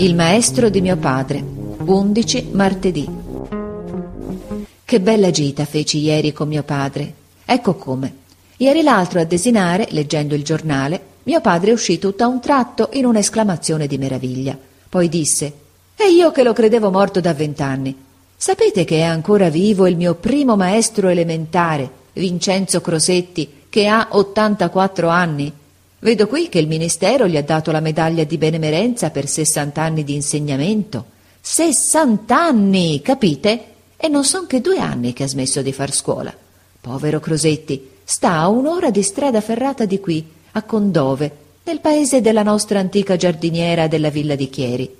Il maestro di mio padre. 11 martedì. Che bella gita feci ieri con mio padre. Ecco come. Ieri l'altro a desinare, leggendo il giornale, mio padre uscì tutto a un tratto in un'esclamazione di meraviglia. Poi disse: E io che lo credevo morto da vent'anni. Sapete che è ancora vivo il mio primo maestro elementare, Vincenzo Crosetti, che ha 84 anni? Vedo qui che il Ministero gli ha dato la medaglia di benemerenza per 60 anni di insegnamento. 60 anni, capite? E non son che due anni che ha smesso di far scuola. Povero Crosetti, sta a un'ora di strada ferrata di qui, a Condove, nel paese della nostra antica giardiniera della villa di Chieri.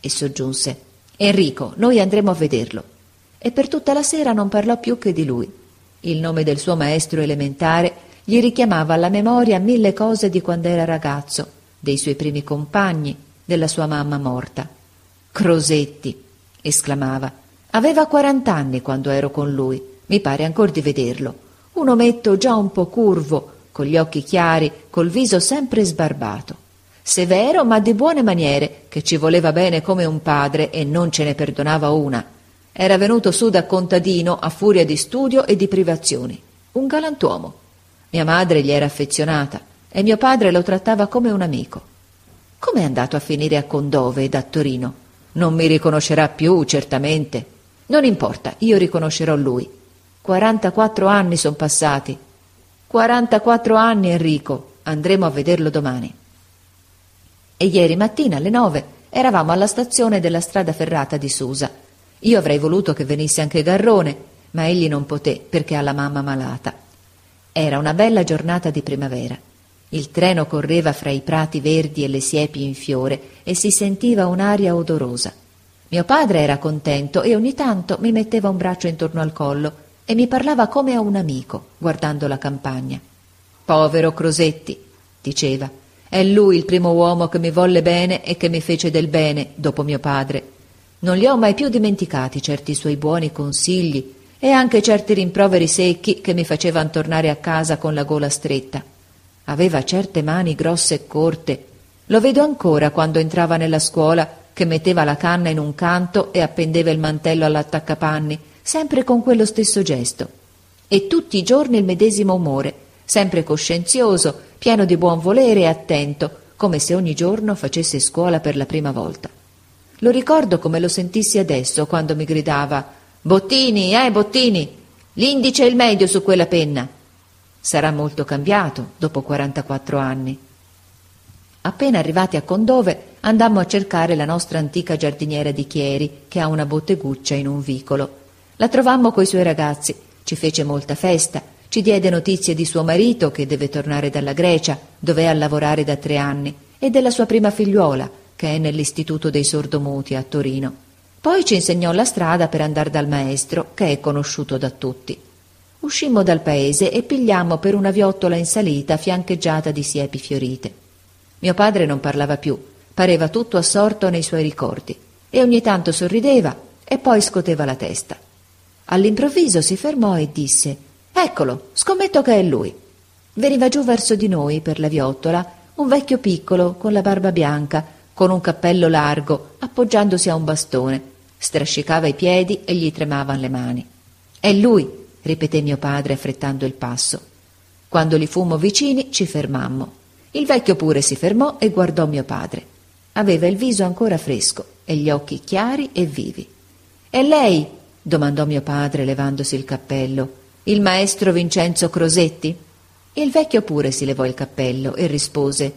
E soggiunse: Enrico, noi andremo a vederlo. E per tutta la sera non parlò più che di lui. Il nome del suo maestro elementare gli richiamava alla memoria mille cose di quando era ragazzo, dei suoi primi compagni, della sua mamma morta. Crosetti, esclamava, aveva quarant'anni quando ero con lui, mi pare ancor di vederlo. Un ometto già un po' curvo, con gli occhi chiari, col viso sempre sbarbato. Severo ma di buone maniere, che ci voleva bene come un padre e non ce ne perdonava una. Era venuto su da contadino a furia di studio e di privazioni. Un galantuomo. Mia madre gli era affezionata e mio padre lo trattava come un amico. Com'è andato a finire a Condove ed a Torino? Non mi riconoscerà più, certamente. Non importa, io riconoscerò lui. Quarantaquattro anni son passati. Quarantaquattro anni, Enrico. Andremo a vederlo domani. E ieri mattina alle nove eravamo alla stazione della strada ferrata di Susa. Io avrei voluto che venisse anche Garrone, ma egli non poté perché ha la mamma malata. Era una bella giornata di primavera. Il treno correva fra i prati verdi e le siepi in fiore e si sentiva un'aria odorosa. Mio padre era contento e ogni tanto mi metteva un braccio intorno al collo e mi parlava come a un amico, guardando la campagna. Povero Crosetti, diceva, è lui il primo uomo che mi volle bene e che mi fece del bene dopo mio padre. Non li ho mai più dimenticati certi suoi buoni consigli e anche certi rimproveri secchi che mi facevano tornare a casa con la gola stretta. Aveva certe mani grosse e corte. Lo vedo ancora quando entrava nella scuola, che metteva la canna in un canto e appendeva il mantello all'attaccapanni, sempre con quello stesso gesto. E tutti i giorni il medesimo umore, sempre coscienzioso, pieno di buon volere e attento, come se ogni giorno facesse scuola per la prima volta. Lo ricordo come lo sentissi adesso quando mi gridava Bottini, eh, Bottini, l'indice e il medio su quella penna. Sarà molto cambiato dopo 44 anni. Appena arrivati a Condove, andammo a cercare la nostra antica giardiniera di Chieri, che ha una botteguccia in un vicolo. La trovammo coi suoi ragazzi, ci fece molta festa, ci diede notizie di suo marito, che deve tornare dalla Grecia, dove è a lavorare da tre anni, e della sua prima figliuola, che è nell'istituto dei sordomuti a Torino. Poi ci insegnò la strada per andare dal maestro, che è conosciuto da tutti. Uscimmo dal paese e pigliammo per una viottola in salita fiancheggiata di siepi fiorite. Mio padre non parlava più, pareva tutto assorto nei suoi ricordi, e ogni tanto sorrideva e poi scoteva la testa. All'improvviso si fermò e disse Eccolo, scommetto che è lui. Veniva giù verso di noi, per la viottola, un vecchio piccolo con la barba bianca, con un cappello largo, appoggiandosi a un bastone. Strascicava i piedi e gli tremavano le mani. È lui, ripeté mio padre affrettando il passo. Quando li fummo vicini ci fermammo. Il vecchio pure si fermò e guardò mio padre. Aveva il viso ancora fresco e gli occhi chiari e vivi. E lei? domandò mio padre levandosi il cappello. Il maestro Vincenzo Crosetti? Il vecchio pure si levò il cappello e rispose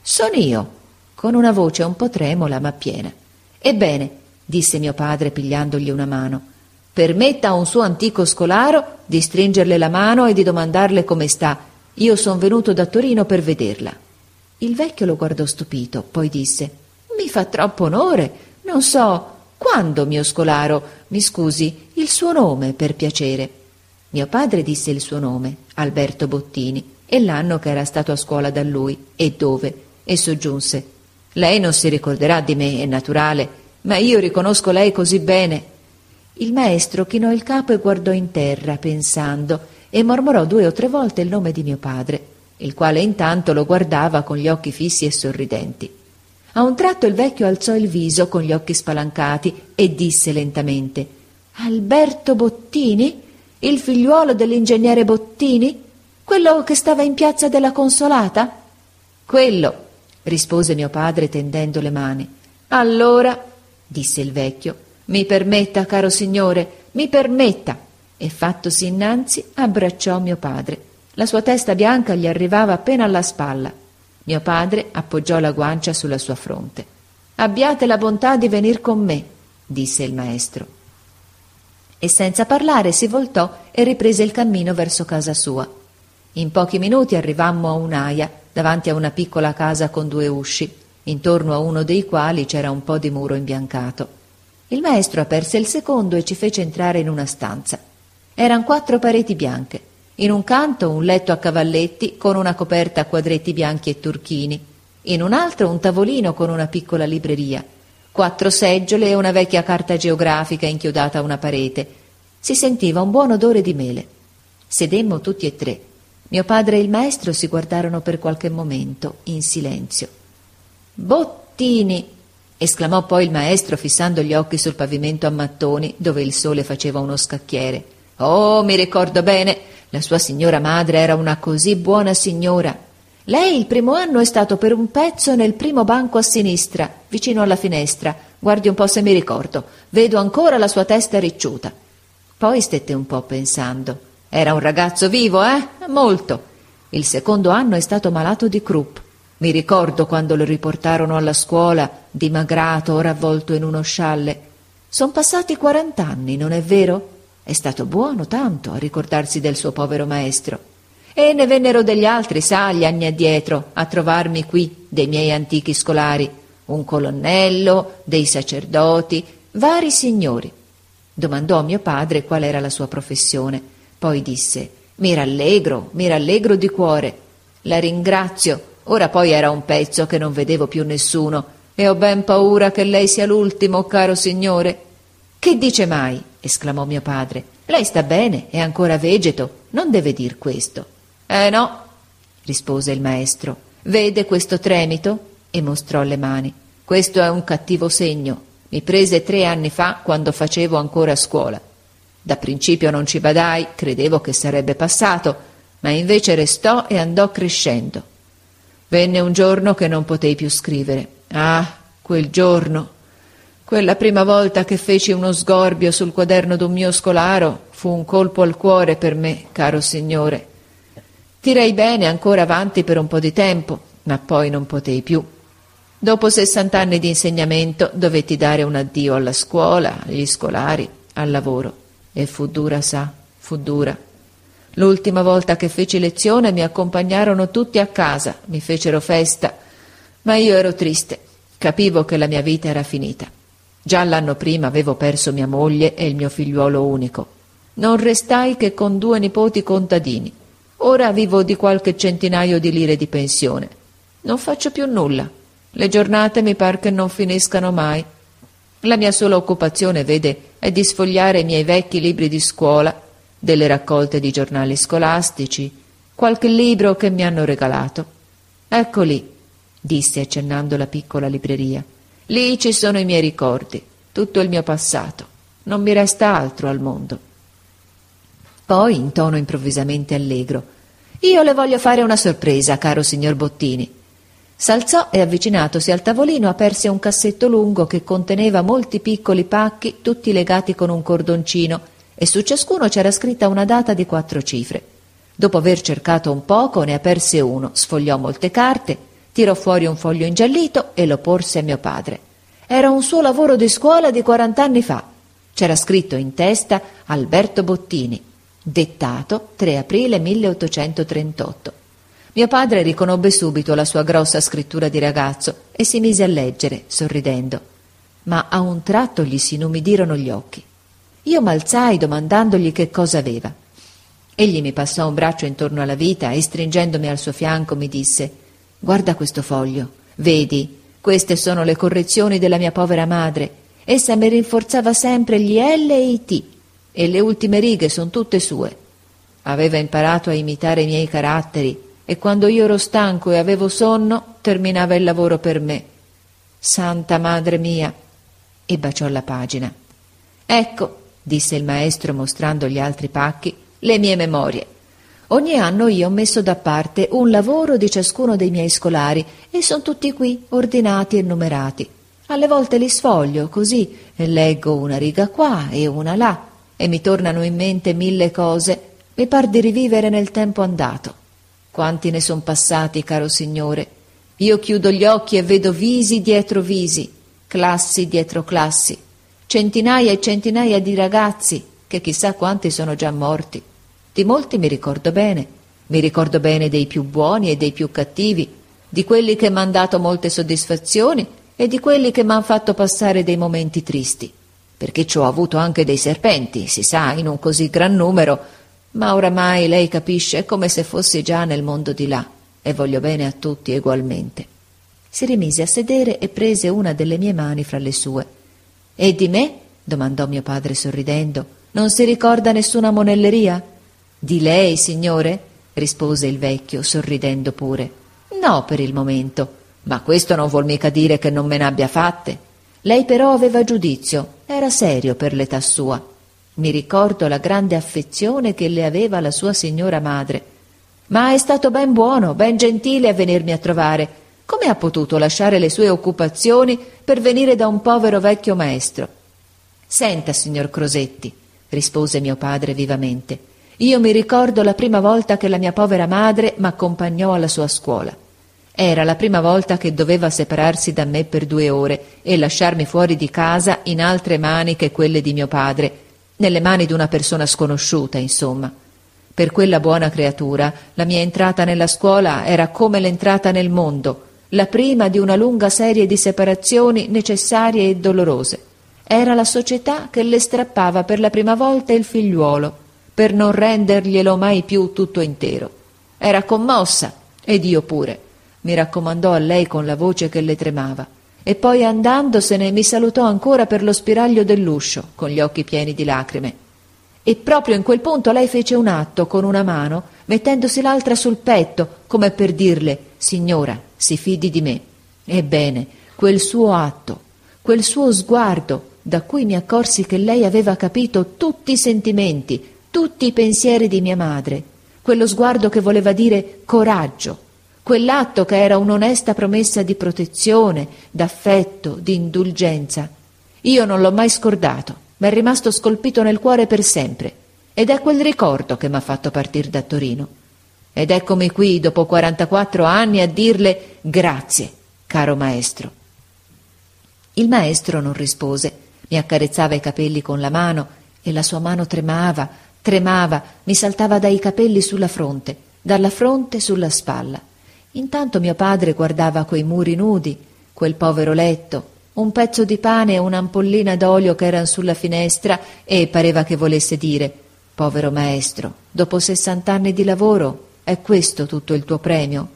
Sono io con una voce un po' tremola ma piena. Ebbene, disse mio padre pigliandogli una mano, permetta a un suo antico scolaro di stringerle la mano e di domandarle come sta. Io son venuto da Torino per vederla. Il vecchio lo guardò stupito, poi disse Mi fa troppo onore. Non so quando, mio scolaro, mi scusi, il suo nome, per piacere. Mio padre disse il suo nome, Alberto Bottini, e l'anno che era stato a scuola da lui, e dove, e soggiunse lei non si ricorderà di me, è naturale, ma io riconosco lei così bene. Il maestro chinò il capo e guardò in terra, pensando, e mormorò due o tre volte il nome di mio padre, il quale intanto lo guardava con gli occhi fissi e sorridenti. A un tratto il vecchio alzò il viso con gli occhi spalancati e disse lentamente Alberto Bottini? Il figliuolo dell'ingegnere Bottini? Quello che stava in piazza della Consolata? Quello, rispose mio padre tendendo le mani. Allora, disse il vecchio, mi permetta, caro signore, mi permetta. E fattosi innanzi, abbracciò mio padre. La sua testa bianca gli arrivava appena alla spalla. Mio padre appoggiò la guancia sulla sua fronte. Abbiate la bontà di venir con me, disse il maestro. E senza parlare si voltò e riprese il cammino verso casa sua. In pochi minuti arrivammo a un'aia, davanti a una piccola casa con due usci, intorno a uno dei quali c'era un po' di muro imbiancato. Il maestro aperse il secondo e ci fece entrare in una stanza. Eran quattro pareti bianche. In un canto un letto a cavalletti con una coperta a quadretti bianchi e turchini, in un altro un tavolino con una piccola libreria, quattro seggiole e una vecchia carta geografica inchiodata a una parete. Si sentiva un buon odore di mele. Sedemmo tutti e tre. Mio padre e il maestro si guardarono per qualche momento, in silenzio. Bottini! esclamò poi il maestro fissando gli occhi sul pavimento a mattoni dove il sole faceva uno scacchiere. Oh, mi ricordo bene, la sua signora madre era una così buona signora. Lei il primo anno è stato per un pezzo nel primo banco a sinistra, vicino alla finestra. Guardi un po' se mi ricordo. Vedo ancora la sua testa ricciuta. Poi stette un po' pensando. Era un ragazzo vivo, eh? Molto. Il secondo anno è stato malato di croup. Mi ricordo quando lo riportarono alla scuola, dimagrato, ora avvolto in uno scialle. Son passati quarant'anni, non è vero? È stato buono tanto a ricordarsi del suo povero maestro. E ne vennero degli altri, sa, gli anni addietro, a trovarmi qui, dei miei antichi scolari, un colonnello, dei sacerdoti, vari signori. Domandò a mio padre qual era la sua professione. Poi disse Mi rallegro, mi rallegro di cuore. La ringrazio. Ora poi era un pezzo che non vedevo più nessuno, e ho ben paura che lei sia l'ultimo, caro signore. Che dice mai? esclamò mio padre. Lei sta bene, è ancora vegeto, non deve dir questo. Eh no, rispose il maestro. Vede questo tremito? e mostrò le mani. Questo è un cattivo segno. Mi prese tre anni fa quando facevo ancora scuola. Da principio non ci badai, credevo che sarebbe passato, ma invece restò e andò crescendo. Venne un giorno che non potei più scrivere. Ah, quel giorno! Quella prima volta che feci uno sgorbio sul quaderno d'un mio scolaro fu un colpo al cuore per me, caro signore. Tirei bene ancora avanti per un po' di tempo, ma poi non potei più. Dopo sessant'anni di insegnamento dovetti dare un addio alla scuola, agli scolari, al lavoro. E fu dura, sa, fu dura. L'ultima volta che feci lezione mi accompagnarono tutti a casa, mi fecero festa, ma io ero triste, capivo che la mia vita era finita. Già l'anno prima avevo perso mia moglie e il mio figliuolo unico. Non restai che con due nipoti contadini. Ora vivo di qualche centinaio di lire di pensione. Non faccio più nulla. Le giornate mi par che non finiscano mai. La mia sola occupazione, vede, è di sfogliare i miei vecchi libri di scuola, delle raccolte di giornali scolastici, qualche libro che mi hanno regalato. Ecco lì, disse accennando la piccola libreria. Lì ci sono i miei ricordi, tutto il mio passato. Non mi resta altro al mondo. Poi, in tono improvvisamente allegro, io le voglio fare una sorpresa, caro signor Bottini. S'alzò e avvicinatosi al tavolino aperse un cassetto lungo che conteneva molti piccoli pacchi, tutti legati con un cordoncino, e su ciascuno c'era scritta una data di quattro cifre. Dopo aver cercato un poco, ne aperse uno, sfogliò molte carte, tirò fuori un foglio ingiallito e lo porse a mio padre. Era un suo lavoro di scuola di quarant'anni fa. C'era scritto in testa Alberto Bottini, dettato 3 aprile 1838. Mio padre riconobbe subito la sua grossa scrittura di ragazzo e si mise a leggere, sorridendo. Ma a un tratto gli si inumidirono gli occhi. Io m'alzai domandandogli che cosa aveva. Egli mi passò un braccio intorno alla vita e stringendomi al suo fianco mi disse Guarda questo foglio. Vedi, queste sono le correzioni della mia povera madre. Essa mi rinforzava sempre gli L e i T, e le ultime righe sono tutte sue. Aveva imparato a imitare i miei caratteri, e quando io ero stanco e avevo sonno, terminava il lavoro per me. Santa Madre mia! e baciò la pagina. Ecco, disse il maestro mostrando gli altri pacchi, le mie memorie. Ogni anno io ho messo da parte un lavoro di ciascuno dei miei scolari e sono tutti qui, ordinati e numerati. Alle volte li sfoglio così e leggo una riga qua e una là e mi tornano in mente mille cose. Mi par di rivivere nel tempo andato. Quanti ne son passati, caro Signore. Io chiudo gli occhi e vedo visi dietro visi, classi dietro classi, centinaia e centinaia di ragazzi che chissà quanti sono già morti. Di molti mi ricordo bene, mi ricordo bene dei più buoni e dei più cattivi, di quelli che m'han dato molte soddisfazioni e di quelli che m'han fatto passare dei momenti tristi, perché ci ho avuto anche dei serpenti, si sa, in un così gran numero, ma oramai lei capisce come se fossi già nel mondo di là e voglio bene a tutti egualmente. Si rimise a sedere e prese una delle mie mani fra le sue. E di me? domandò mio padre sorridendo. Non si ricorda nessuna monelleria? Di lei, signore? rispose il vecchio, sorridendo pure. No, per il momento. Ma questo non vuol mica dire che non me n'abbia fatte. Lei però aveva giudizio, era serio per l'età sua. Mi ricordo la grande affezione che le aveva la sua signora madre. Ma è stato ben buono, ben gentile a venirmi a trovare come ha potuto lasciare le sue occupazioni per venire da un povero vecchio maestro? Senta, signor Crosetti, rispose mio padre vivamente, io mi ricordo la prima volta che la mia povera madre m'accompagnò alla sua scuola. Era la prima volta che doveva separarsi da me per due ore e lasciarmi fuori di casa in altre mani che quelle di mio padre, nelle mani di una persona sconosciuta, insomma. Per quella buona creatura la mia entrata nella scuola era come l'entrata nel mondo, la prima di una lunga serie di separazioni necessarie e dolorose. Era la società che le strappava per la prima volta il figliuolo, per non renderglielo mai più tutto intero. Era commossa, ed io pure. Mi raccomandò a lei con la voce che le tremava, e poi andandosene mi salutò ancora per lo spiraglio dell'uscio, con gli occhi pieni di lacrime. E proprio in quel punto lei fece un atto con una mano, mettendosi l'altra sul petto, come per dirle Signora, si fidi di me. Ebbene, quel suo atto, quel suo sguardo, da cui mi accorsi che lei aveva capito tutti i sentimenti, tutti i pensieri di mia madre, quello sguardo che voleva dire coraggio, quell'atto che era un'onesta promessa di protezione, d'affetto, di indulgenza. Io non l'ho mai scordato, ma è rimasto scolpito nel cuore per sempre, ed è quel ricordo che m'ha fatto partir da Torino. Ed eccomi qui, dopo 44 anni, a dirle grazie, caro maestro. Il maestro non rispose, mi accarezzava i capelli con la mano e la sua mano tremava, tremava, mi saltava dai capelli sulla fronte, dalla fronte sulla spalla. Intanto mio padre guardava quei muri nudi, quel povero letto, un pezzo di pane e un'ampollina d'olio che eran sulla finestra e pareva che volesse dire Povero maestro, dopo sessant'anni di lavoro è questo tutto il tuo premio?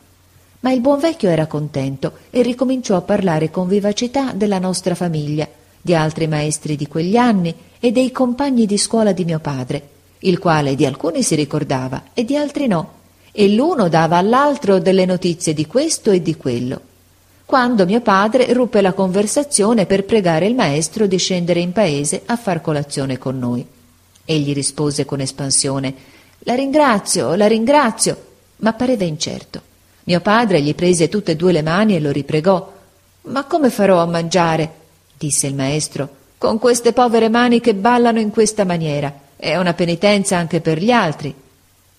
Ma il buon vecchio era contento e ricominciò a parlare con vivacità della nostra famiglia, di altri maestri di quegli anni e dei compagni di scuola di mio padre, il quale di alcuni si ricordava e di altri no, e l'uno dava all'altro delle notizie di questo e di quello. Quando mio padre ruppe la conversazione per pregare il maestro di scendere in paese a far colazione con noi. Egli rispose con espansione la ringrazio, la ringrazio, ma pareva incerto. Mio padre gli prese tutte e due le mani e lo ripregò. Ma come farò a mangiare? disse il maestro, con queste povere mani che ballano in questa maniera. È una penitenza anche per gli altri.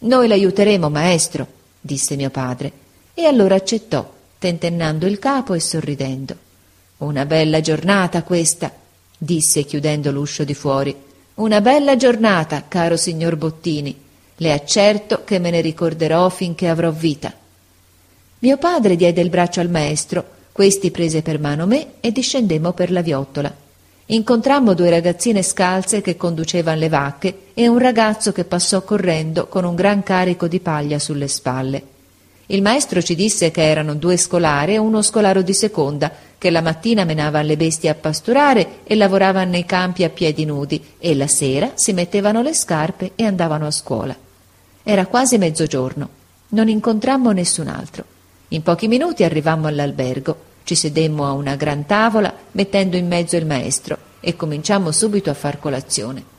Noi l'aiuteremo, maestro, disse mio padre, e allora accettò, tentennando il capo e sorridendo. Una bella giornata questa, disse chiudendo l'uscio di fuori. Una bella giornata, caro signor Bottini. Le accerto che me ne ricorderò finché avrò vita. Mio padre diede il braccio al maestro, questi prese per mano me e discendemmo per la viottola. Incontrammo due ragazzine scalze che conducevano le vacche e un ragazzo che passò correndo con un gran carico di paglia sulle spalle. Il maestro ci disse che erano due scolari e uno scolaro di seconda, che la mattina menavano le bestie a pasturare e lavoravano nei campi a piedi nudi e la sera si mettevano le scarpe e andavano a scuola. Era quasi mezzogiorno. Non incontrammo nessun altro. In pochi minuti arrivammo all'albergo ci sedemmo a una gran tavola, mettendo in mezzo il maestro, e cominciammo subito a far colazione.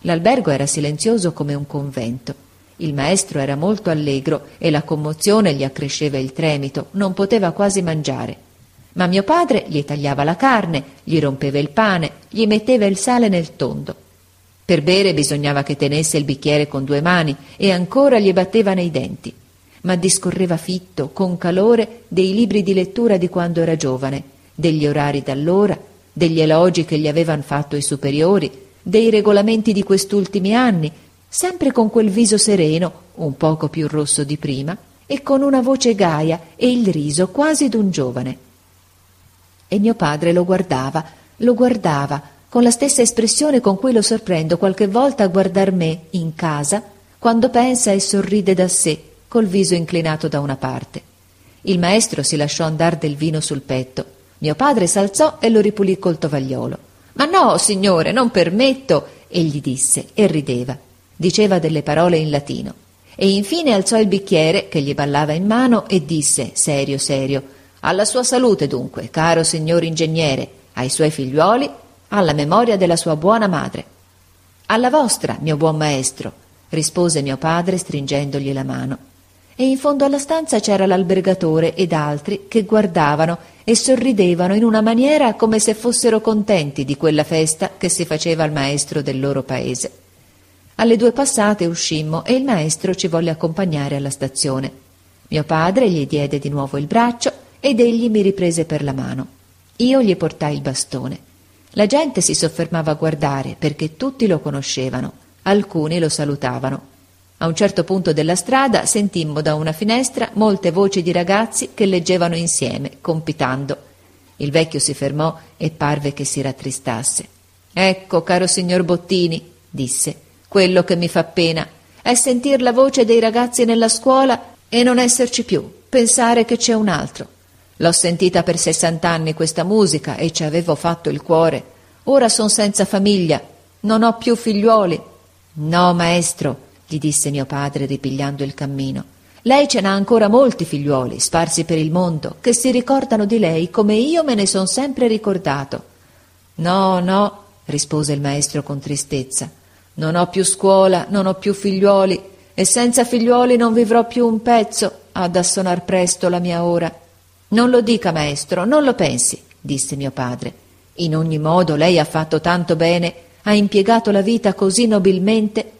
L'albergo era silenzioso come un convento. Il maestro era molto allegro e la commozione gli accresceva il tremito, non poteva quasi mangiare. Ma mio padre gli tagliava la carne, gli rompeva il pane, gli metteva il sale nel tondo. Per bere bisognava che tenesse il bicchiere con due mani e ancora gli batteva nei denti ma discorreva fitto, con calore, dei libri di lettura di quando era giovane, degli orari d'allora, degli elogi che gli avevan fatto i superiori, dei regolamenti di quest'ultimi anni, sempre con quel viso sereno, un poco più rosso di prima, e con una voce gaia e il riso quasi d'un giovane. E mio padre lo guardava, lo guardava, con la stessa espressione con cui lo sorprendo qualche volta a guardar me in casa, quando pensa e sorride da sé, col viso inclinato da una parte. Il maestro si lasciò andar del vino sul petto. Mio padre s'alzò e lo ripulì col tovagliolo. Ma no, signore, non permetto, egli disse e rideva. Diceva delle parole in latino. E infine alzò il bicchiere che gli ballava in mano e disse, serio, serio, alla sua salute dunque, caro signor ingegnere, ai suoi figliuoli, alla memoria della sua buona madre. Alla vostra, mio buon maestro, rispose mio padre stringendogli la mano e in fondo alla stanza c'era l'albergatore ed altri che guardavano e sorridevano in una maniera come se fossero contenti di quella festa che si faceva al maestro del loro paese. Alle due passate uscimmo e il maestro ci volle accompagnare alla stazione. Mio padre gli diede di nuovo il braccio ed egli mi riprese per la mano. Io gli portai il bastone. La gente si soffermava a guardare perché tutti lo conoscevano, alcuni lo salutavano. A un certo punto della strada sentimmo da una finestra molte voci di ragazzi che leggevano insieme, compitando. Il vecchio si fermò e parve che si rattristasse. Ecco, caro signor Bottini, disse, quello che mi fa pena è sentir la voce dei ragazzi nella scuola e non esserci più, pensare che c'è un altro. L'ho sentita per sessant'anni questa musica e ci avevo fatto il cuore. Ora son senza famiglia, non ho più figliuoli. No, maestro, gli disse mio padre ripigliando il cammino. Lei ce n'ha ancora molti figliuoli, sparsi per il mondo, che si ricordano di lei come io me ne son sempre ricordato. No, no, rispose il maestro con tristezza. Non ho più scuola, non ho più figliuoli, e senza figliuoli non vivrò più un pezzo, ad assonar presto la mia ora. Non lo dica, maestro, non lo pensi, disse mio padre. In ogni modo lei ha fatto tanto bene, ha impiegato la vita così nobilmente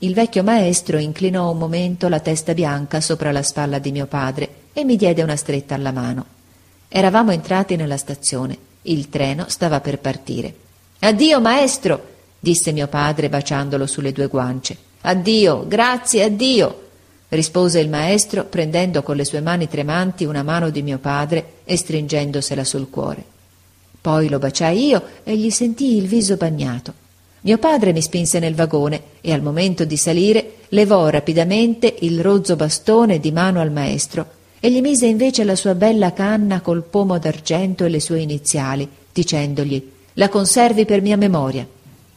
il vecchio maestro inclinò un momento la testa bianca sopra la spalla di mio padre e mi diede una stretta alla mano. Eravamo entrati nella stazione. Il treno stava per partire. Addio, maestro, disse mio padre baciandolo sulle due guance. Addio, grazie, addio, rispose il maestro prendendo con le sue mani tremanti una mano di mio padre e stringendosela sul cuore. Poi lo baciai io e gli sentii il viso bagnato. Mio padre mi spinse nel vagone e al momento di salire levò rapidamente il rozzo bastone di mano al maestro e gli mise invece la sua bella canna col pomo d'argento e le sue iniziali, dicendogli La conservi per mia memoria.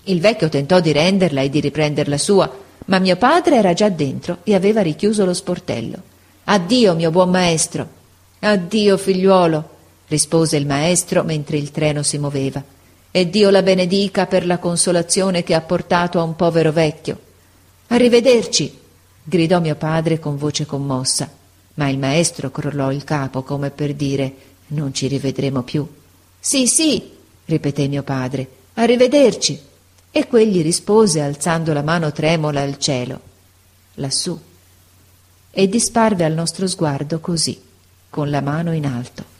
Il vecchio tentò di renderla e di riprender la sua, ma mio padre era già dentro e aveva richiuso lo sportello. Addio, mio buon maestro. Addio, figliuolo, rispose il maestro mentre il treno si muoveva e Dio la benedica per la consolazione che ha portato a un povero vecchio. Arrivederci, gridò mio padre con voce commossa, ma il maestro crollò il capo come per dire non ci rivedremo più. Sì, sì, ripeté mio padre, arrivederci. E quegli rispose alzando la mano tremola al cielo, lassù, e disparve al nostro sguardo così, con la mano in alto.